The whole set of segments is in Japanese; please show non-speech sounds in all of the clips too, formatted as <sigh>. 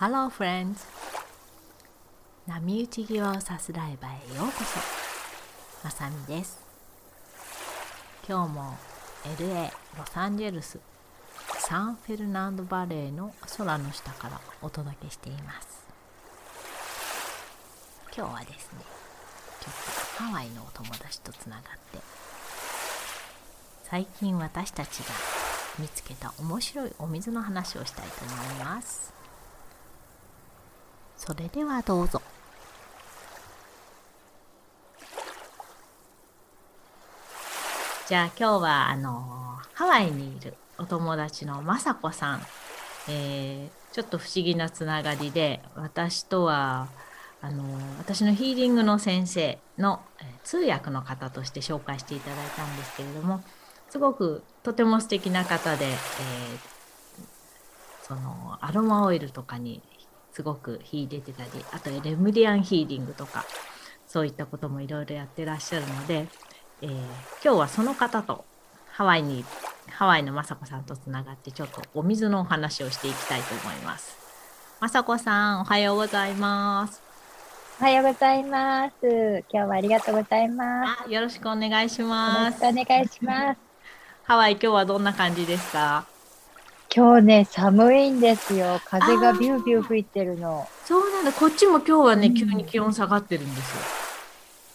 Hello friends! 波打ち際をさすらい場へようこそ。まさみです。今日も LA ロサンゼルスサンフェルナンドバレーの空の下からお届けしています。今日はですねちょっとハワイのお友達とつながって最近私たちが見つけた面白いお水の話をしたいと思います。それではどうぞ。じゃあ今日はあのハワイにいるお友達のまさこさん、えー、ちょっと不思議なつながりで私とはあの私のヒーリングの先生の、通訳の方として紹介していただいたんですけれどもすごくとても素敵な方で、えー、そのアロマオイルとかにすごく秀でてたりあとレムディアンヒーリングとかそういったこともいろいろやってらっしゃるので、えー、今日はその方とハワイにハワイの雅子さんとつながってちょっとお水のお話をしていきたいと思います。雅子さんおはようございます。おはようございます。今日はありがとうございます。よろしくお願いします。よろしくお願いします。<laughs> ハワイ今日はどんな感じですか？今日ね、寒いんですよ。風がビュービュー吹いてるの。そうなんだ。こっちも今日はね、うん、急に気温下がってるんですよ。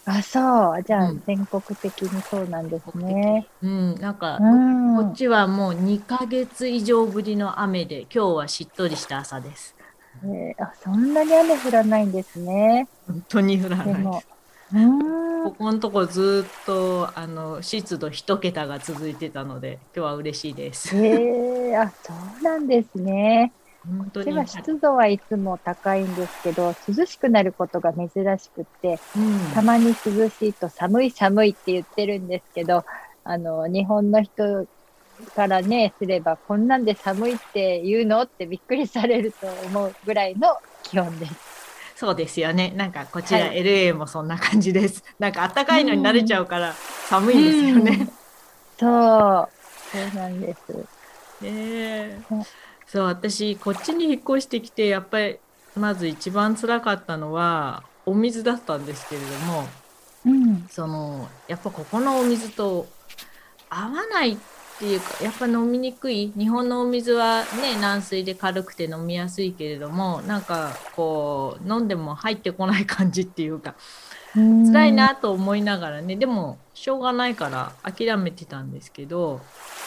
あ、そう。じゃあ、うん、全国的にそうなんですね。うん、なんか、うん、こっちはもう2ヶ月以上ぶりの雨で、今日はしっとりした朝です。えー、あ、そんなに雨降らないんですね。本当に降らない。で。ここのとこずっとあの湿度一桁が続いてたので今日は嬉しいです。えー、あそうなんですね。本当には湿度はいつも高いんですけど涼しくなることが珍しくて、うん、たまに涼しいと寒い寒いって言ってるんですけどあの日本の人からねすればこんなんで寒いって言うの？ってびっくりされると思うぐらいの気温です。そうですよね。なんかこちら LA もそんな感じです。なんか暖かいのに慣れちゃうから寒いですよね。そう、そうなんです。えー、そう私こっちに引っ越してきてやっぱりまず一番辛かったのはお水だったんですけれども、うん、そのやっぱここのお水と合わないっていうかやっぱ飲みにくい。日本のお水はね軟水で軽くて飲みやすいけれどもなんかこう飲んでも入ってこない感じっていうか辛いなと思いながらねでもしょうがないから諦めてたんですけど、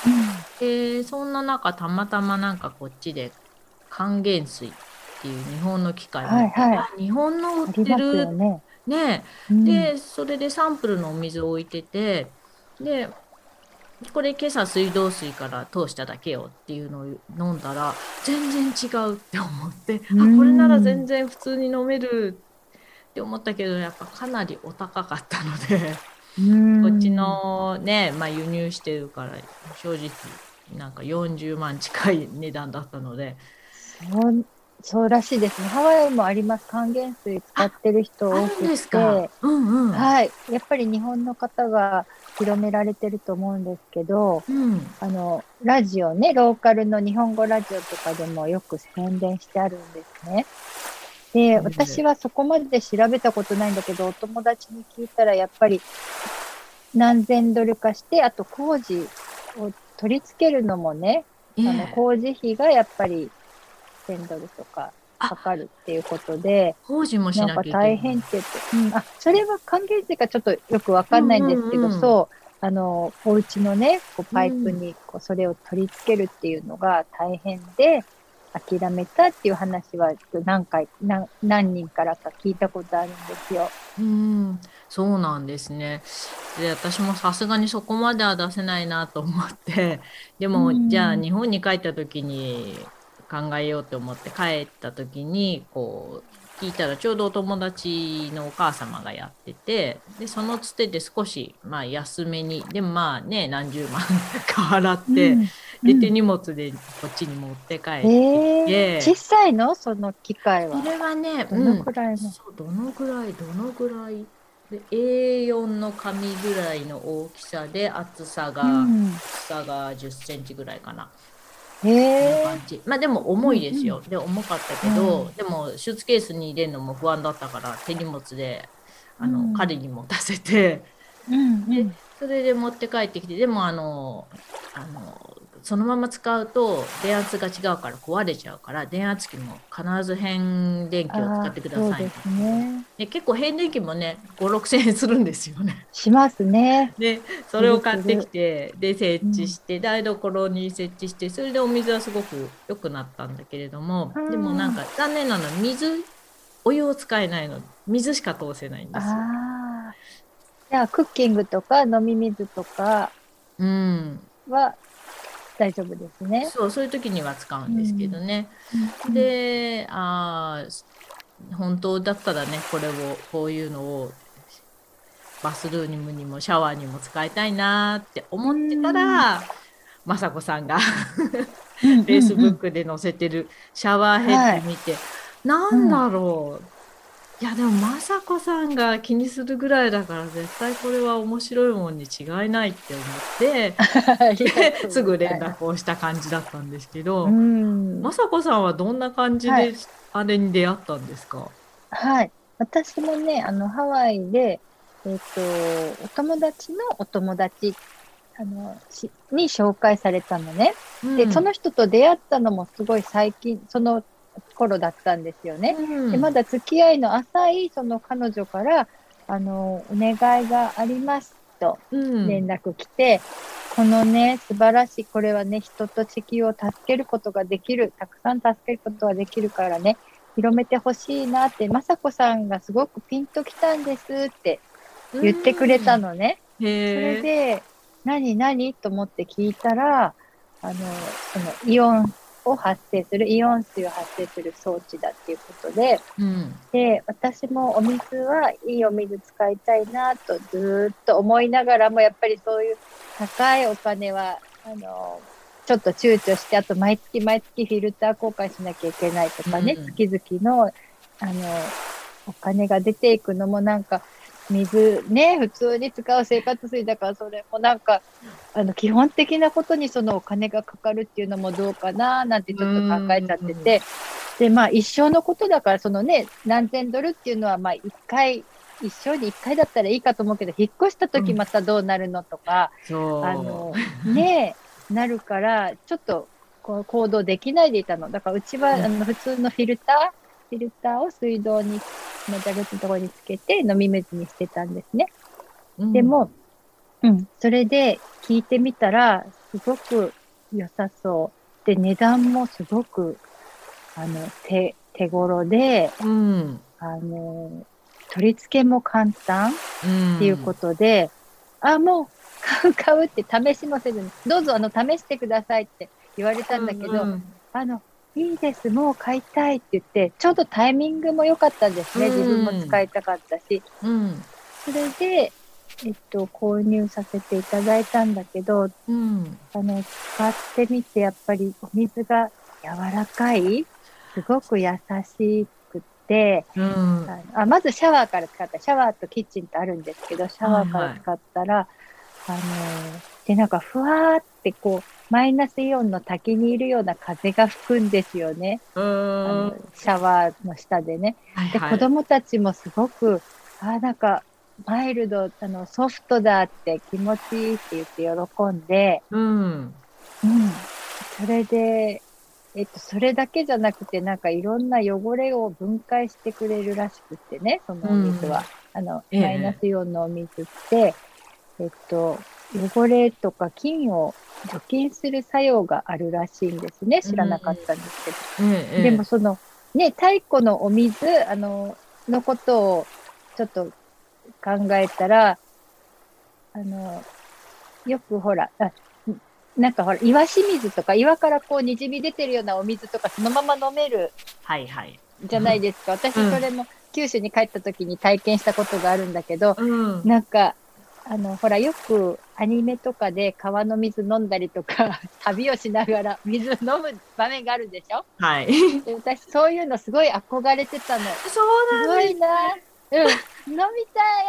うん、でそんな中たまたまなんかこっちで還元水っていう日本の機械を、はいはい、日本の売ってるね。ね、うん、でそれでサンプルのお水を置いててでこれ今朝水道水から通しただけよっていうのを飲んだら全然違うって思ってあこれなら全然普通に飲めるって思ったけどやっぱかなりお高かったのでこっちのね、まあ、輸入してるから正直なんか40万近い値段だったので。そうらしいですね。ハワイもあります。還元水使ってる人多くて、うんうん、はい。やっぱり日本の方が広められてると思うんですけど、うん、あの、ラジオね、ローカルの日本語ラジオとかでもよく宣伝してあるんですね。で、私はそこまで調べたことないんだけど、お友達に聞いたらやっぱり何千ドルかして、あと工事を取り付けるのもね、あの工事費がやっぱり1000ドルとかかかるっていうことで、工事もしなきゃいけない。大変って言って、うん、あ、それは還元性かちょっとよくわかんないんですけど、うんうん、そう、あの、お家のね、こうパイプにこうそれを取り付けるっていうのが大変で、諦めたっていう話は何回何何人からか聞いたことあるんですよ。うんそうなんですね。で私もさすがにそこまでは出せないなと思ってでも、じゃあ日本に帰った時に考えようと思って帰った時にこう聞いたらちょうどお友達のお母様がやっててでそのつてで少しまあ安めにでもまあね何十万か払って、うん、で手荷物でこっちに持って帰ってきて、えー、小さいの？その機械は。それはねどのぐらいの、うん、そうどのぐらいどのぐらい？で A4 の紙ぐらいの大きさで厚さが、うん、厚さが10センチぐらいかな。へ感じ。まあでも重いですよ、うん、で重かったけど、うん、でもスーツケースに入れるのも不安だったから手荷物であの、うん、彼に持たせて、うん、でそれで持って帰ってきてでもあのあのそのまま使うと電圧が違うから壊れちゃうから電圧器も必ず変電器を使ってくださいで、ね、で結構変電器もね5 6 0円するんですよね。しますね。<laughs> でそれを買ってきてで設置して、うん、台所に設置してそれでお水はすごく良くなったんだけれども、でもなんか残念なのは水お湯を使えないの。水しか通せないんですよ。じゃあクッキングとか飲み水とかは大丈夫ですね。そうそういう時には使うんですけどね。うん、であ本当だったらねこれをこういうのをバスルームにもシャワーにも使いたいなって思ってたら、雅子さんが <laughs> フェイスブックで載せてるシャワーヘッド見て、はい、なんだろう、いやでも雅子さんが気にするぐらいだから絶対これは面白いもんに違いないって思って <laughs> すぐ連絡をした感じだったんですけど、雅子さんはどんな感じであれに出会ったんですか、はい、私もねあのハワイで、えーと、お友達のお友達あのしに紹介されたのね、うん、でその人と出会ったのもすごい最近その頃だったんですよね。うん、でまだ付き合いの浅いその彼女からあのお願いがありますと連絡来て、うん、このね素晴らしいこれはね人と地球を助けることができるたくさん助けることができるからね広めてほしいなって雅子さんがすごくピンときたんですって言ってくれたのね。それで何何？と思って聞いたらあのそのイオンを発生するイオン水を発生する装置だっていうことで、うん、で私もお水はいいお水使いたいなとずっと思いながらもやっぱりそういう高いお金はあのちょっと躊躇してあと毎月毎月フィルター交換しなきゃいけないとかね、うん、月々のあのお金が出ていくのもなんか水ね、普通に使う生活水だから、それもなんか、あの、基本的なことにそのお金がかかるっていうのもどうかな、なんてちょっと考えちゃってて、で、まあ一生のことだから、そのね、何千ドルっていうのは、まあ一回、一生に一回だったらいいかと思うけど、引っ越した時またどうなるのとか、う。ん、あの、ね、なるから、ちょっと、こう行動できないでいたの。だからうちは、あの普通のフィルター、フィルターを水道に、の蛇口のところにつけて飲み水にしてたんですね。うん、でも、うん、それで聞いてみたら、すごく良さそう。で、値段もすごく、あの、手、手頃で、うん、あの、取り付けも簡単っていうことで、うん、あ、もう買う <laughs> 買うって試しもせずに、どうぞあの試してくださいって言われたんだけど、うんうん、あの、いいです、もう買いたいって言って、ちょうどタイミングも良かったんですね。自分も使いたかったし。うん、それで、えっと、購入させていただいたんだけど、うん、あの、使ってみて、やっぱりお水が柔らかい、すごく優しくて、うん、あまずシャワーから使った、シャワーとキッチンとあるんですけど、シャワーから使ったら、はいはい、あの、で、なんかふわーってこう、マイナスイオンの滝にいるような風が吹くんですよね。あのシャワーの下でね。はいはい、で、子供たちもすごく、ああ、なんか、マイルド、あの、ソフトだって気持ちいいって言って喜んで、うん。うん。それで、えっと、それだけじゃなくて、なんかいろんな汚れを分解してくれるらしくてね、そのお水は。うん、あの、マイナスイオンのお水って、えっと、汚れとか菌を除菌する作用があるらしいんですね。知らなかったんですけど。うんうん、でもその、ね、太古のお水、あの、のことをちょっと考えたら、あの、よくほら、あなんかほら、岩清水とか、岩からこう、にじみ出てるようなお水とか、そのまま飲める。はいはい。じゃないですか。私、それも、九州に帰った時に体験したことがあるんだけど、うん、なんか、あの、ほら、よくアニメとかで川の水飲んだりとか、<laughs> 旅をしながら水飲む場面があるでしょ？はい。で私、そういうのすごい憧れてたの。そうなんです、ね、すごいな。うん、飲みたい、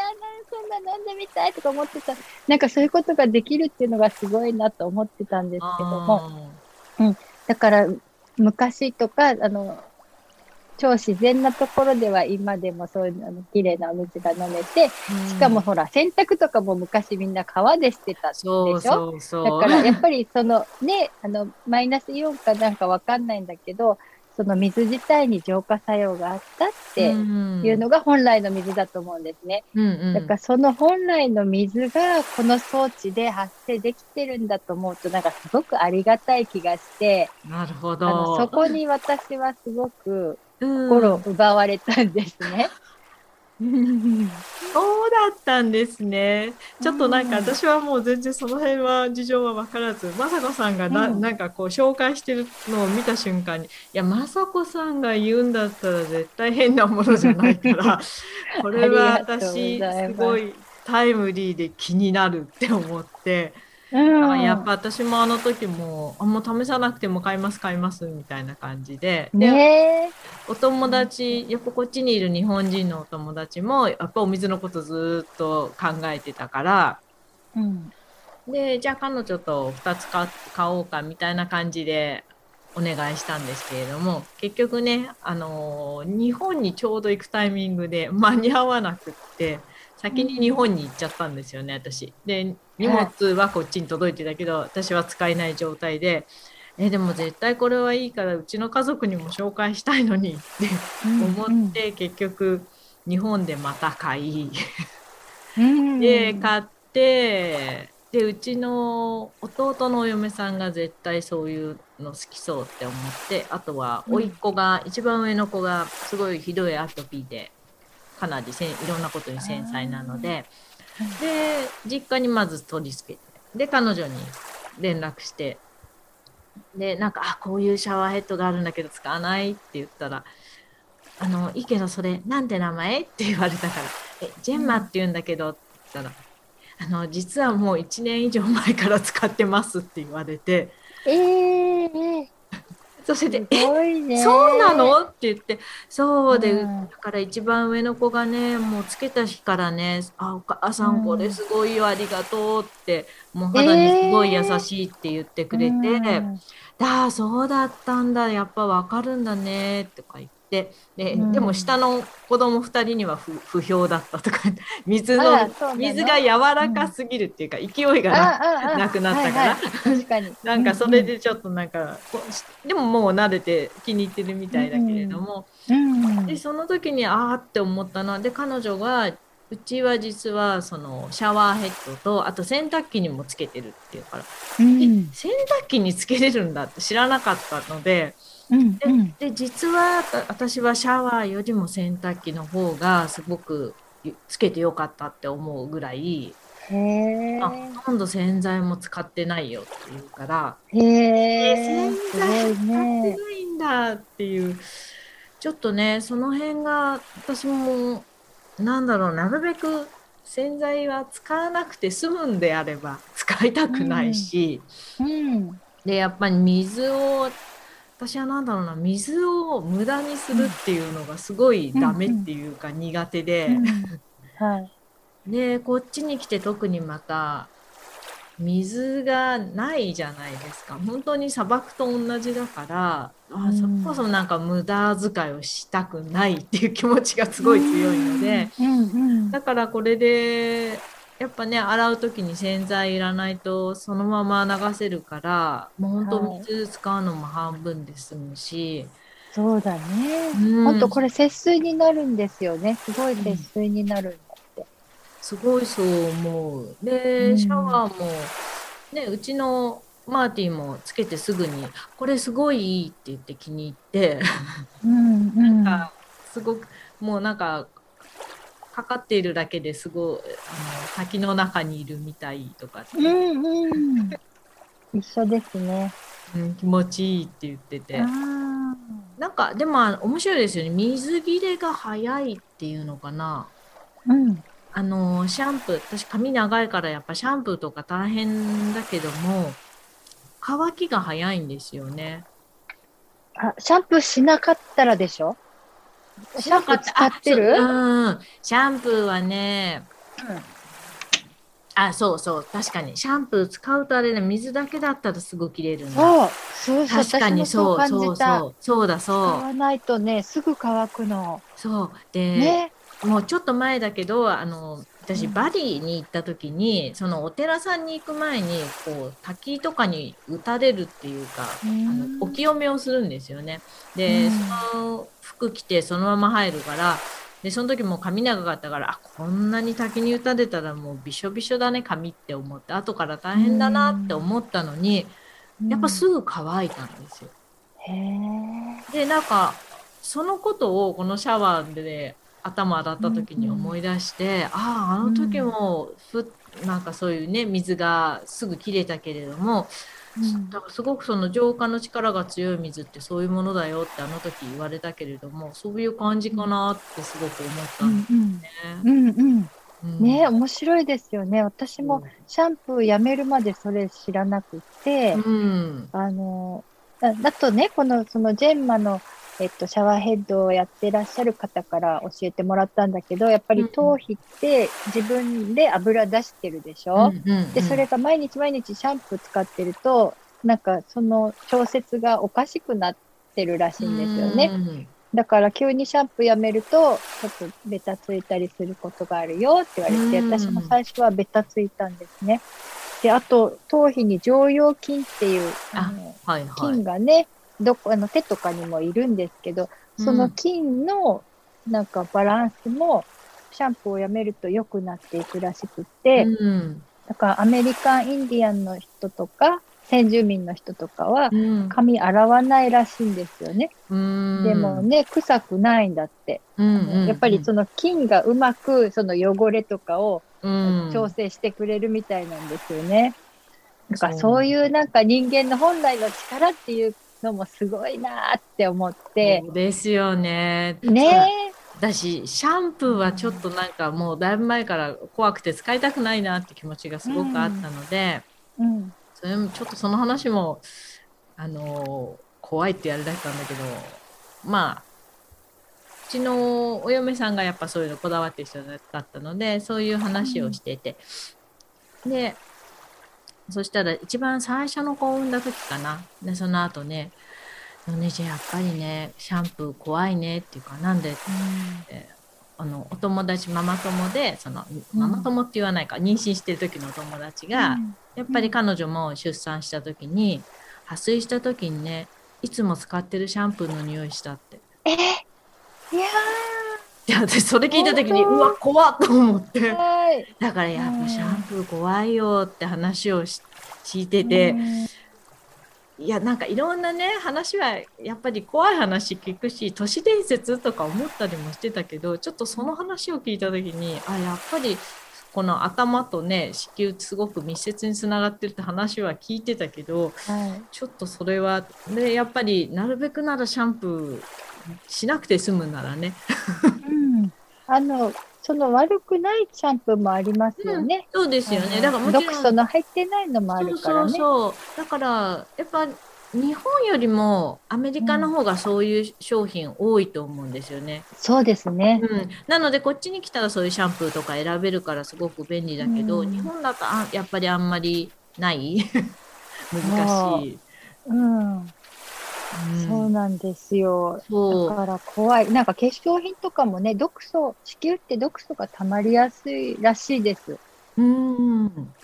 あんなそんな飲んでみたいとか思ってた。なんかそういうことができるっていうのがすごいなと思ってたんですけども。うん。だから昔とか、あの、超自然なところでは今でもそういうあの綺麗なお水が飲めて、しかもほら洗濯とかも昔みんな川でしてたでしょ？そうそうだからやっぱりそのねあのマイナスイオンかなんかわかんないんだけどその水自体に浄化作用があったっていうのが本来の水だと思うんですね。うんうん、だからその本来の水がこの装置で発生できてるんだと思うとなんかすごくありがたい気がしてなるほど。そこに私はすごく心を奪われたんですね。<laughs> そうだったんですね。ちょっとなんか私はもう全然その辺は事情は分からず、雅子さんがな,、ん、なんかこう紹介してるのを見た瞬間に、いや、雅子さんが言うんだったら絶対変なものじゃないから、<laughs> これは私すごいタイムリーで気になるって思って。うん、やっぱ私もあの時もあんま試さなくても買います買いますみたいな感じで。でお友達やっぱこっちにいる日本人のお友達もやっぱお水のことずっと考えてたから、うん、でじゃあ彼女と2つ買おうかみたいな感じでお願いしたんですけれども結局ね、あのー、日本にちょうど行くタイミングで間に合わなくって先に日本に行っちゃったんですよね私。で荷物はこっちに届いてたけど私は使えない状態で。えでも絶対これはいいからうちの家族にも紹介したいのにって思って、結局日本でまた買いで買ってでうちの弟のお嫁さんが絶対そういうの好きそうって思ってあとは甥っ子が、一番上の子がすごいひどいアトピーでかなりせいろんなことに繊細なので。で実家にまず取り付けてで彼女に連絡してでなんかあこういうシャワーヘッドがあるんだけど使わないって言ったらあのいいけどそれなんて名前？って言われたからえジェンマって言うんだけどって言ったらあの実はもう1年以上前から使ってますって言われてえー、それで「えそうなの?」って言ってそうで、うん、だから一番上の子がねもうつけた日からね「あお母さんこれすごいよありがとう」ってもう肌にすごい優しいって言ってくれて「えー、ああそうだったんだやっぱ分かるんだね」とか言って。でででも下の子供2人には不不評だったとか <laughs> 水の水が柔らかすぎるっていうか、勢いがなくなったから、<laughs> なんかそれでちょっとなんかでももう慣れて気に入ってるみたいだけれども、でその時にああって思ったのはで彼女がうちは実はそのシャワーヘッドとあと洗濯機にもつけてるっていうから、うん、洗濯機につけれるんだって知らなかったので。うんうん、で実は私はシャワーよりも洗濯機の方がすごくつけてよかったって思うぐらいあほとんど洗剤も使ってないよっていうからへ洗剤使ってないんだっていうちょっとねその辺が私もなんだろうなるべく洗剤は使わなくて済むんであれば使いたくないし、うん。うん、でやっぱり水を私は何だろうな水を無駄にするっていうのがすごいダメっていうか苦手で、はい、でこっちに来て特にまた水がないじゃないですか。本当に砂漠と同じだから、あそこそなんか無駄遣いをしたくないっていう気持ちがすごい強いので、だからこれでやっぱね洗う時に洗剤いらないとそのまま流せるからもうほんと水使うのも半分で済むし、そうだね。ほ、んとこれ節水になるんですよね。すごい節水になるんだって。すごいそう思う。で、シャワーもねうちのマーティンもつけてすぐに「これすごいいい」って言って気に入ってうんなんかすごくもうなんかかかっているだけですごいあの滝の中にいるみたいとか、うんうん、一緒ですね、うん、気持ちいいって言ってて。なんかでも面白いですよね。水切れが早いっていうのかな、うん、あのシャンプー私髪長いからやっぱシャンプーとか大変だけども乾きが早いんですよね。あシャンプーしなかったらでしょ？シャンプー使ってる？うん。シャンプーはね、うん、あ、そうそう、確かに。シャンプー使うとあれね、水だけだったらすぐ切れるんだ。そう、そうそう、確かにそう、そう、そう、そうだ、そう。使わないとね、すぐ乾くの。そう。で、ね、もうちょっと前だけど、あの、私、バリに行った時に、そのお寺さんに行く前に、こう、滝とかに打たれるっていうか、あのお清めをするんですよね。で、その服着てそのまま入るから、で、その時も髪長かったから、あ、こんなに滝に打たれたらもうびしょびしょだね、髪って思って、後から大変だなって思ったのに、やっぱすぐ乾いたんですよ。で、なんか、そのことをこのシャワーで頭洗った時に思い出して、ああ、あの時もふ、なんかそういうね、水がすぐ切れたけれども、だからすごくその浄化の力が強い水ってそういうものだよってあの時言われたけれどもそういう感じかなってすごく思ったんですね。うんうんね面白いですよね。私もシャンプーやめるまでそれ知らなくて、うん、あのだだとね、このそのジェンマの、えっと、シャワーヘッドをやってらっしゃる方から教えてもらったんだけど、やっぱり頭皮って自分で油出してるでしょ、うんうんうん、で、それが毎日毎日シャンプー使ってると、なんかその調節がおかしくなってるらしいんですよね。うん。うんだから急にシャンプーやめると、ちょっとベタついたりすることがあるよって言われて、私も最初はベタついたんですね。で、あと、頭皮に常用菌っていう、あの、はいはい、菌がね、どこ、あの、手とかにもいるんですけど、その菌の、なんかバランスも、シャンプーをやめると良くなっていくらしくて、うん、だからアメリカンインディアンの人とか、先住民の人とかは、髪洗わないらしいんですよね。うん、でもね、臭くないんだって。うんやっぱりその菌がうまくその汚れとかを調整してくれるみたいなんですよね。だからそういうなんか人間の本来の力っていうのもすごいなって思って。ですよね。ねだし、シャンプーはちょっとなんかもうだいぶ前から怖くて使いたくないなって気持ちがすごくあったので、うん、うんそれもちょっとその話もあの怖いってやりだしたんだけどまあうちのお嫁さんがやっぱそういうのこだわってる人だったのでそういう話をしてて、うん、でそしたら一番最初の子を産んだ時かな。でその後ねお姉ちゃんやっぱりねシャンプー怖いねっていうかなんで、うん、あのお友達ママ友でそのママ友って言わないか、妊娠してる時のお友達が、やっぱり彼女も出産した時に破水した時にねいつも使ってるシャンプーの匂いしたって。えいやいや私それ聞いた時にうわ怖っと思って。だからやっぱシャンプー怖いよって話をし聞いてて、いやなんかいろんなね話はやっぱり怖い話聞くし都市伝説とか思ったりもしてたけどちょっとその話を聞いた時にあやっぱりこの頭とね子宮すごく密接につながってるって話は聞いてたけど、はい、ちょっとそれはでやっぱりなるべくならシャンプーしなくて済むならね。うん、あのその悪くないシャンプーもありますよね。うん、そうですよね。だからもちろん毒素の入ってないのもあるからね。そうそうだからやっぱ日本よりもアメリカの方がそういう商品多いと思うんですよね。うん、そうですね、うん。なのでこっちに来たらそういうシャンプーとか選べるからすごく便利だけど、うん、日本だとあやっぱりあんまりない <laughs> 難しい。うん、そうなんですよ。だから怖い。なんか化粧品とかもね、毒素、子宮って毒素が溜まりやすいらしいです。うん。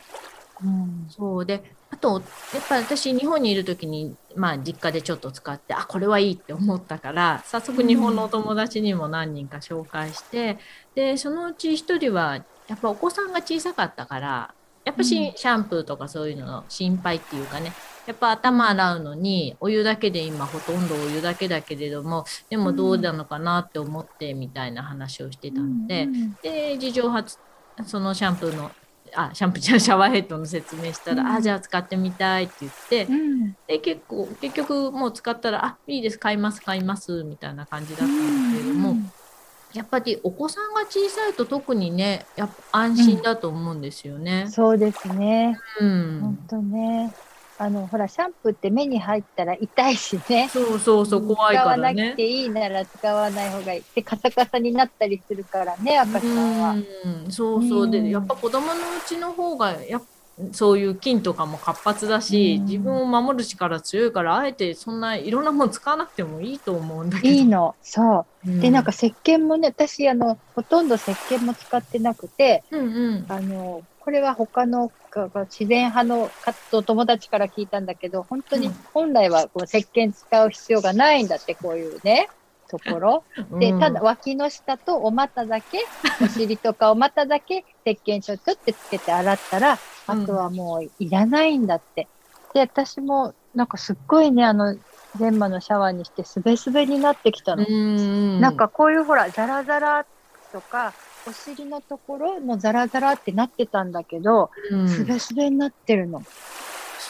うん、そうで、あと、やっぱり私、日本にいる時に、まあ、実家でちょっと使って、あ、これはいいって思ったから、早速日本のお友達にも何人か紹介して、で、そのうち1人は、やっぱお子さんが小さかったから、やっぱし、シャンプーとかそういうのの心配っていうかね、やっぱ頭洗うのに、お湯だけで今ほとんどお湯だけだけれども、でもどうなのかなって思ってみたいな話をしてたので、で、事情発、そのシャンプーのあシャンプーじゃシャワーヘッドの説明したら、うん、あじゃあ使ってみたいって言って、うん、で結構結局もう使ったらあいいです買います買いますみたいな感じだったんですけれども、うん、やっぱりお子さんが小さいと特にねやっぱ安心だと思うんですよね。そうですね、うん、本当ねあの、ほら、シャンプーって目に入ったら痛いしね。そうそうそう、怖いからね。使わなくていいなら使わない方がいい。で、カサカサになったりするからね、赤ちゃんは。うん、そうそう。で、やっぱ子供のうちの方が、やそういう菌とかも活発だし、自分を守る力強いから、あえてそんないろんなもの使わなくてもいいと思うんだけど。いいの、そう。うん、で、なんか石鹸もね、私、あの、ほとんど石鹸も使ってなくて、うんうん、あの、これは他の自然派のと友達から聞いたんだけど、本当に本来はこう石鹸使う必要がないんだって、こういうね、ところ。で、ただ脇の下とお股だけ、<laughs> お尻とかお股だけ石鹸ちょっとってつけて洗ったら、あとはもういらないんだって。で、私もなんかすっごいね、あの、全ンのシャワーにしてすべすべになってきたの。んなんかこういうほら、ザラザラとか、お尻のところもザラザラってなってたんだけど、すべすべになってるの。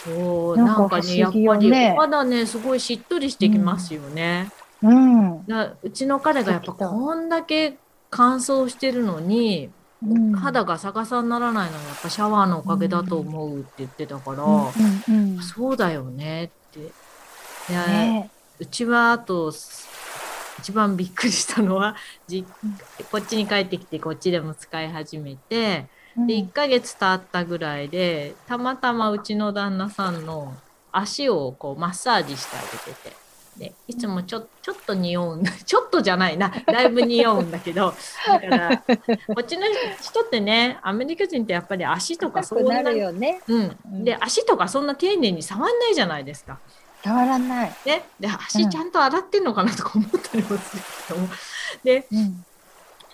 そう、なんかね、やっぱり、まだね、すごいしっとりしてきますよね。うん。うちの彼がやっぱこんだけ乾燥してるのに、うん、肌が逆さにならないのはやっぱシャワーのおかげだと思うって言ってたから、うんうん、そうだよねって。いや、ね、うちはあと一番びっくりしたのは <laughs> じこっちに帰ってきてこっちでも使い始めてで1ヶ月経ったぐらいでたまたまうちの旦那さんの足をこうマッサージしてあげてて。でいつもちょちょっと匂うん <laughs> ちょっとじゃないなだいぶ匂うんだけどだからこっちの人ってねアメリカ人ってやっぱり足とかそんななよね、うん、で足とかそんな丁寧に触んないじゃないですか。触らない。ね、で足ちゃんと洗ってんのかなとか思ったりもするけども、で、うん、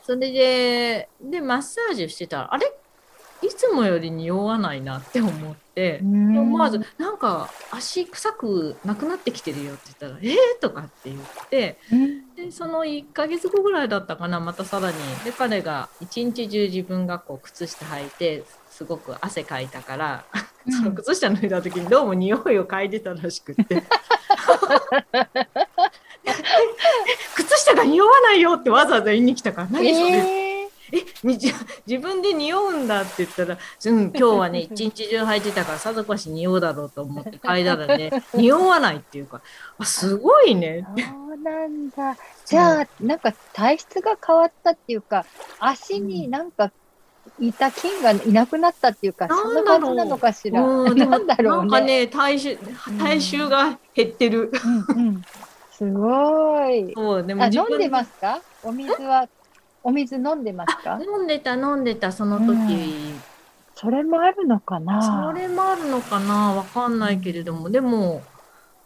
それででマッサージしてたらあれ？いつもより匂わないなって思って、思わず、なんか足臭くなくなってきてるよって言ったら、えーとかって言って、で、その1ヶ月後ぐらいだったかな、またさらに。で、彼が一日中自分がこう靴下履いて、すごく汗かいたから、その靴下脱いだ時にどうも匂いを嗅いでたらしくって。<laughs> <laughs> 靴下が匂わないよってわざわざ言いに来たから、何それ、えーえ自分で匂うんだって言ったら、うん、今日はね、<laughs> 一日中履いてたから、さぞかし匂うだろうと思って嗅いだらね、<laughs> 匂わないっていうか、あすごいね。そうなんだ。じゃあ、なんか体質が変わったっていうか、足になんか、いた菌がいなくなったっていうか、そんな感じなのかしら？うん、なんだろう、ね、なんかね、体臭、体臭が減ってる。うん、うん、すごい。そうでも飲んでますか？お水はお水飲んでますか？飲んでた飲んでたその時、うん、それもあるのかな？それもあるのかな？わかんないけれども、でも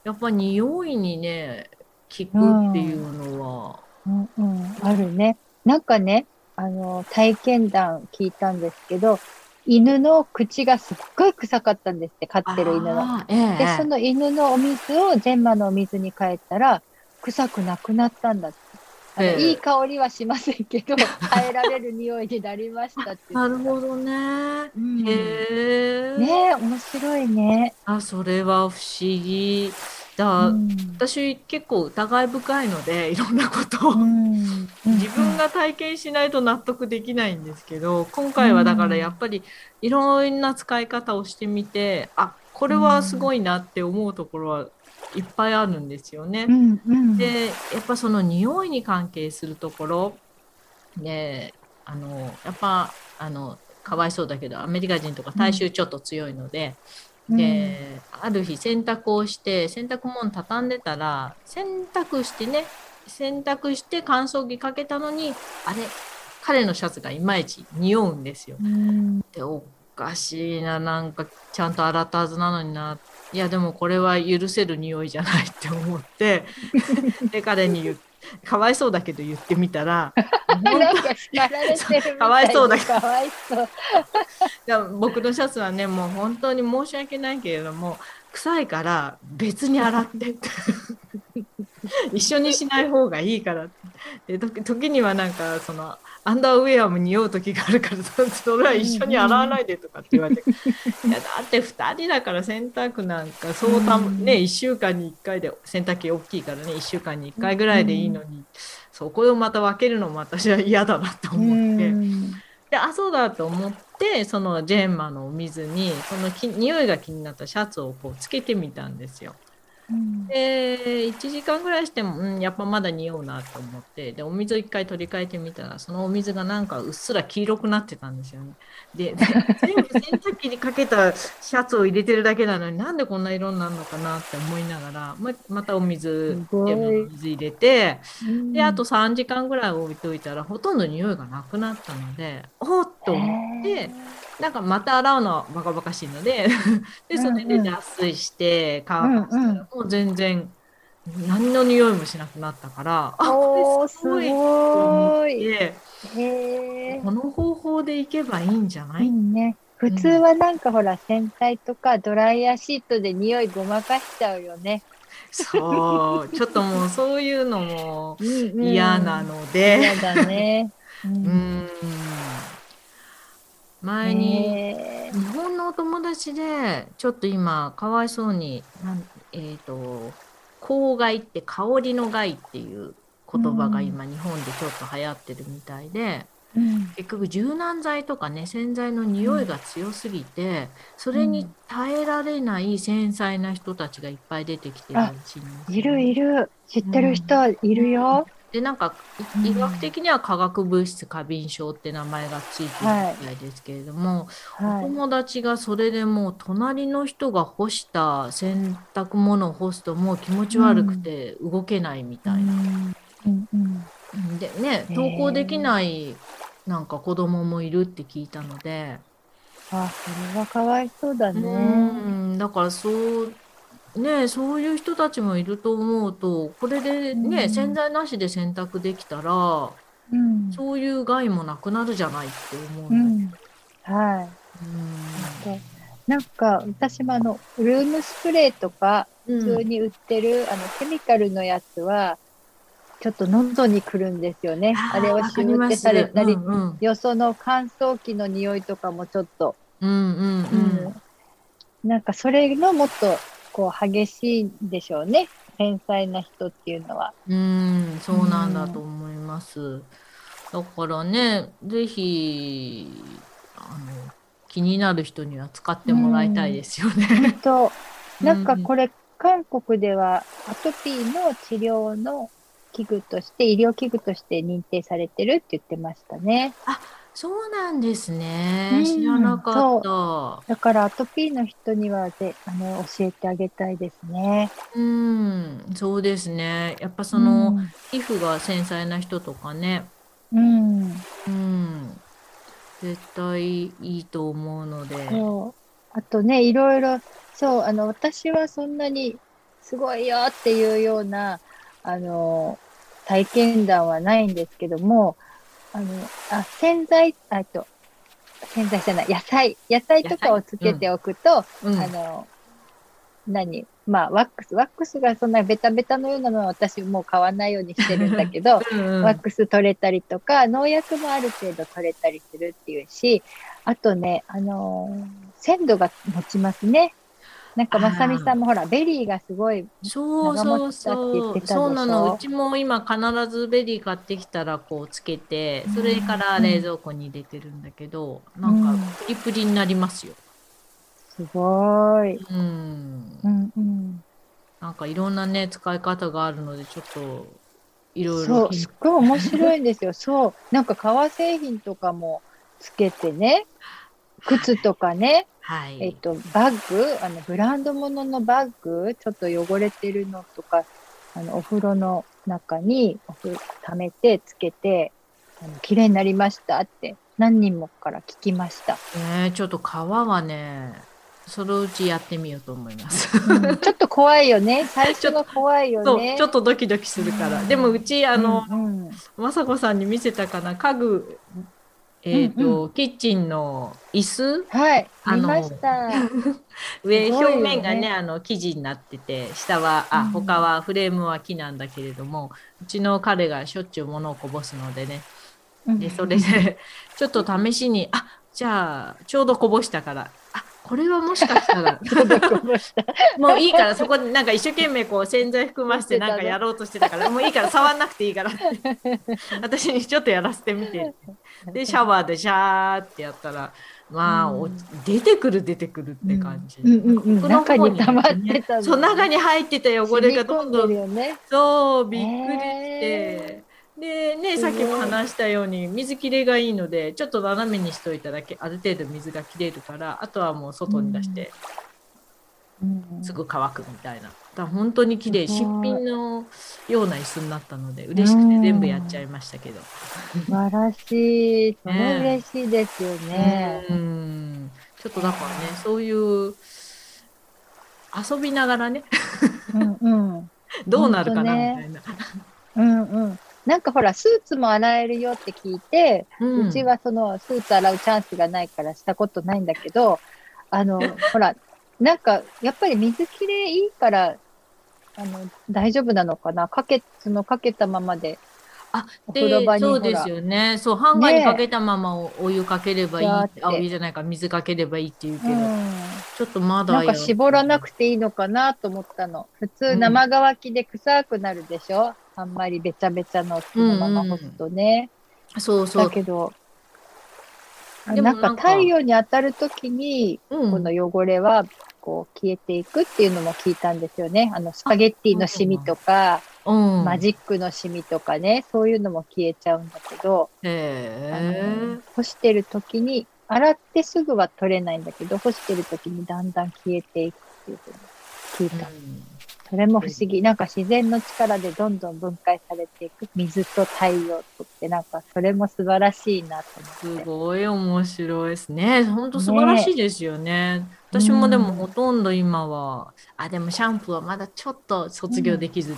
やっぱ匂いにね効くっていうのは、うん、うん、あるね。なんかねあの体験談聞いたんですけど犬の口がすっごい臭かったんですって飼ってる犬の。ええ、でその犬のお水を全マのお水に変えたら臭くなくなったんだって。えー、いい香りはしませんけど、<laughs> 変えられる匂いになりましたってなるほどね。うん、へえ。ね面白いね。あ、それは不思議。だ、うん、私結構疑い深いのでいろんなことを、うん、自分が体験しないと納得できないんですけど今回はだからやっぱりいろんな使い方をしてみてあこれはすごいなって思うところはいっぱいあるんですよね。うんうん、でやっぱその匂いに関係するところであのやっぱあのかわいそうだけどアメリカ人とか体臭ちょっと強いので。うん、である日洗濯をして洗濯物畳んでたら洗濯してね洗濯して乾燥機かけたのにあれ彼のシャツがいまいち匂うんですよ。うん、でおかしいななんかちゃんと洗ったはずなのにないやでもこれは許せる匂いじゃないって思って <laughs> で彼に言ってかわいそうだけど言ってみたら <laughs> <laughs> かわいそうだけど。僕のシャツはねもう本当に申し訳ないけれども臭いから別に洗って一緒にしない方がいいからで時にはなんかそのアンダーウェアも匂う時があるからそれは一緒に洗わないでとかって言われて、いやだって2人だから洗濯なんかそうたね1週間に1回で洗濯機大きいからね1週間に1回ぐらいでいいのに、そこをまた分けるのも私は嫌だなと思って。であそうだと思ってそのジェーンマのお水にそのき匂いが気になったシャツをこうつけてみたんですよ。うん、で1時間ぐらいしても、うん、やっぱまだ匂うなと思ってでお水を1回取り替えてみたらそのお水がなんかうっすら黄色くなってたんですよね。で全部洗濯機にかけたシャツを入れてるだけなのになんでこんな色になるのかなって思いながらままたお水水入れて、であと3時間ぐらい置いといたらほとんど匂いがなくなったのでおっと思って。なんかまた洗うのはバカバカしいのででそれで脱水して乾かしたらもう全然何の匂いもしなくなったからあこれすごいと思って。この方法でいけばいいんじゃない、ね、普通はなんかほら、洗剤とかドライヤーシートで匂いごまかしちゃうよね。そうちょっともうそういうのも嫌なので。嫌だね。うん、うん前に日本のお友達でちょっと今かわいそうになんえっ、ー、と香害って香りの害っていう言葉が今日本でちょっと流行ってるみたいで、うん、結局柔軟剤とかね洗剤の匂いが強すぎて、うん、それに耐えられない繊細な人たちがいっぱい出てきてるらしいんです、ね、いるいる。知ってる人いるよ。でなんか医学的には化学物質過敏症って名前がついてるみたいですけれども、はい、お友達がそれでもう隣の人が干した洗濯物を干すともう気持ち悪くて動けないみたいな。うん。うんでね登校できないなんか子供もいるって聞いたので。あそれはかわいそうだね。うん。だからそうね、そういう人たちもいると思うと、これでね、うん、洗剤なしで洗濯できたら、うん、そういう害もなくなるじゃないって思う、うん、はい。うん、なんか私もあのルームスプレーとか普通に売ってる、あのケミカルのやつはちょっと喉にくるんですよね。あれをシュってされたり、うんうん、よその乾燥機の匂いとかもちょっと、うんうん。うん、なんかそれのもっとこう激しいんでしょうね繊細な人っていうのは。うんそうなんだと思います。だからね是非あの気になる人には使ってもらいたいですよね。となんかこれ、韓国ではアトピーの治療の器具として医療器具として認定されてるって言ってましたね。あそうなんですね。うん、知らなかった。だからアトピーの人にはであの教えてあげたいですね。うん、そうですね。やっぱその、うん、皮膚が繊細な人とかね。うん。うん。絶対いいと思うので。そう。あとね、いろいろ、そう、あの、私はそんなにすごいよっていうような、あの、体験談はないんですけども、あの、あ、洗剤、あと、洗剤じゃない、野菜、野菜とかをつけておくと、うん、あの、何まあ、ワックス、ワックスがそんなベタベタのようなのは私もう買わないようにしてるんだけど、<laughs> うんうん、ワックス取れたりとか、農薬もある程度取れたりするっていうし、あとね、あのー、鮮度が持ちますね。なんかまさみさんもほらベリーがすごいそうそうそうそうなのうちも今必ずベリー買ってきたらこうつけてそれから冷蔵庫に入れてるんだけど、うん、なんかプリプリになりますよ。すごい。うん。うんうん。なんかいろんなね使い方があるのでちょっといろいろ。そうすっごい面白いんですよ。そうなんか革製品とかもつけてね <laughs> 靴とかね。はい、えっと、バッグ、あの、ブランド物のバッグ、ちょっと汚れてるのとか、あの、お風呂の中に、お風溜めて、つけて、あの、綺麗になりましたって、何人もから聞きました。えー、ちょっと皮はね、そのうちやってみようと思います。うん、<laughs> ちょっと怖いよね。最初は怖いよね。ちょっとドキドキするから。うん、でもうち、あの、うんうん、雅子さんに見せたかな、家具えっ、ー、と、うん。うん、キッチンの椅子？はい、あの <laughs> 上、表面がね、あの生地になってて、下は、あ、他はフレームは木なんだけれども、うちの彼がしょっちゅう物をこぼすのでね。で、それで、<laughs> ちょっと試しに、あ、じゃあ、ちょうどこぼしたから、あ、これはもしかしたら。<laughs> もういいからそこでなんか一生懸命こう洗剤含ませてなんかやろうとしてたからもういいから触んなくていいからって。私にちょっとやらせてみて <laughs> でシャワーでシャーってやったらまあ、うん、出てくる出てくるって感じ。中に溜まってた、そう中に入ってた汚れがどんどん、ね、そうびっくりして。でねさっきも話したように水切れがいいのでちょっと斜めにしといただけある程度水が切れるからあとはもう外に出して、すぐ乾くみたいなだ本当に綺麗。新品のような椅子になったので嬉しくて全部やっちゃいましたけど、素晴らしい。それ嬉しいですよね、うん。ちょっとだからねそういう遊びながらね。うん、<laughs> どうなるかな、みたいな。うんうん。なんかほら、スーツも洗えるよって聞いて、うん、うちはそのスーツ洗うチャンスがないからしたことないんだけど、あの、<laughs> ほら、なんか、やっぱり水きれいいから、あの、大丈夫なのかな？かけ、そのかけたままで。あ、で、そうですよね。そう、ハンガーにかけたままお湯かければいい。あ、お湯じゃないか、水かければいいって言うけど、うん、ちょっとまだ。なんか絞らなくていいのかなと思ったの。普通生乾きで臭くなるでしょ、うんあんまりべちゃべちゃのそのまま干すとね。うんうん、そうそう。だけど、なんか太陽に当たるときに、この汚れはこう消えていくっていうのも聞いたんですよね。あのスパゲッティのシミとか、うん、マジックのシミとかね、そういうのも消えちゃうんだけど、あの干してるときに、洗ってすぐは取れないんだけど、干してるときにだんだん消えていくっていうふうに聞いた。うんそれも不思議。なんか自然の力でどんどん分解されていく。水と太陽とって、なんかそれも素晴らしいなと思って。すごい面白いですね。本当素晴らしいですよね。ね私もでもほとんど今は、うん、あ、でもシャンプーはまだちょっと卒業できずに。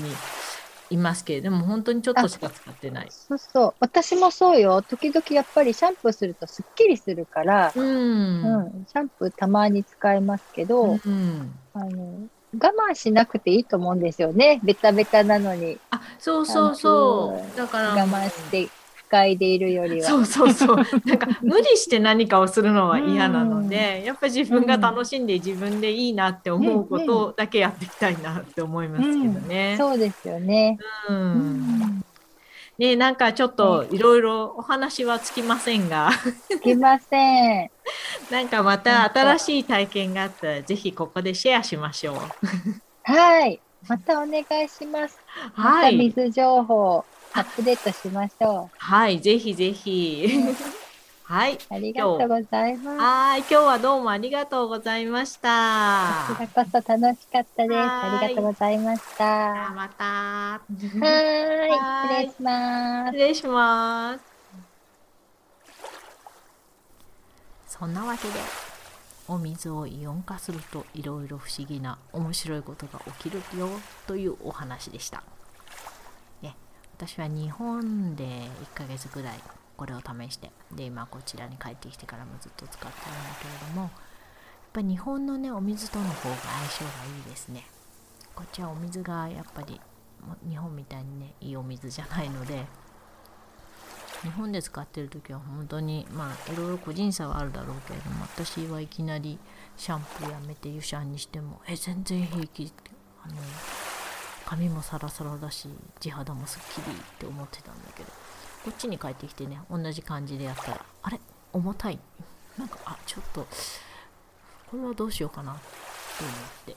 いますけれども、本当にちょっとしか使ってない。そうそう。私もそうよ。時々やっぱりシャンプーするとすっきりするから、うん、うん、シャンプーたまに使いますけど、うん、あの我慢しなくていいと思うんですよね。ベタベタなのに。あ、そうそうそう。だから我慢して不快でいるよりは。そうそうそう。<laughs> なんか無理して何かをするのは嫌なので、やっぱり自分が楽しんで自分でいいなって思うことだけやっていきたいなって思いますけどね。うんうん、そうですよね。うん。ね、なんかちょっといろいろお話はつきませんが。つきません。<laughs> なんかまた新しい体験があったら、ぜひここでシェアしましょう。はい。またお願いします。はい。ま水情報アップデートしましょう。はい、ぜひぜひ。はい。ありがとうございます。はい。今日はどうもありがとうございました。こちらこそ楽しかったです。ありがとうございました。また。はい。失礼します。失礼します。そんなわけで、お水をイオン化するといろいろ不思議な面白いことが起きるよというお話でした。ね、私は日本で1ヶ月ぐらいこれを試して。で今こちらに帰ってきてからもずっと使ってるんだけれどもやっぱ日本のねお水との方が相性がいいですね。こっちはお水がやっぱり日本みたいにねいいお水じゃないので日本で使ってる時は本当にまあいろいろ個人差はあるだろうけれども私はいきなりシャンプーやめて湯シャンにしてもえ全然平気。あの髪もサラサラだし地肌もすっきりって思ってたんだけど。こっちに帰ってきてね同じ感じでやったらあれ？重たい？なんかあちょっとこれはどうしようかなって思って。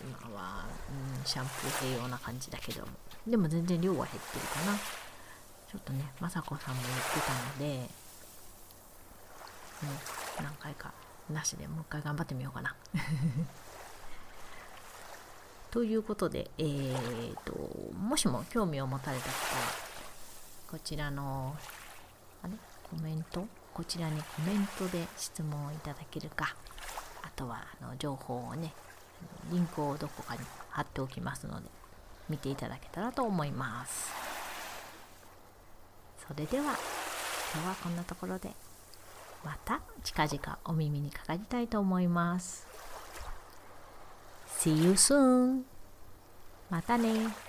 今は、うん、シャンプー併用な感じだけども。でも全然量は減ってるかな。ちょっとね雅子さんも言ってたので、うん、何回かなしでもう一回頑張ってみようかな。<laughs> ということで、えーと、もしも興味を持たれた方はこちらのあれ？コメント？こちらにコメントで質問をいただけるか。あとはあの情報をねリンクをどこかに貼っておきますので見ていただけたらと思います。それでは今日はこんなところでまた近々お耳にかかりたいと思います。See you soon! またね。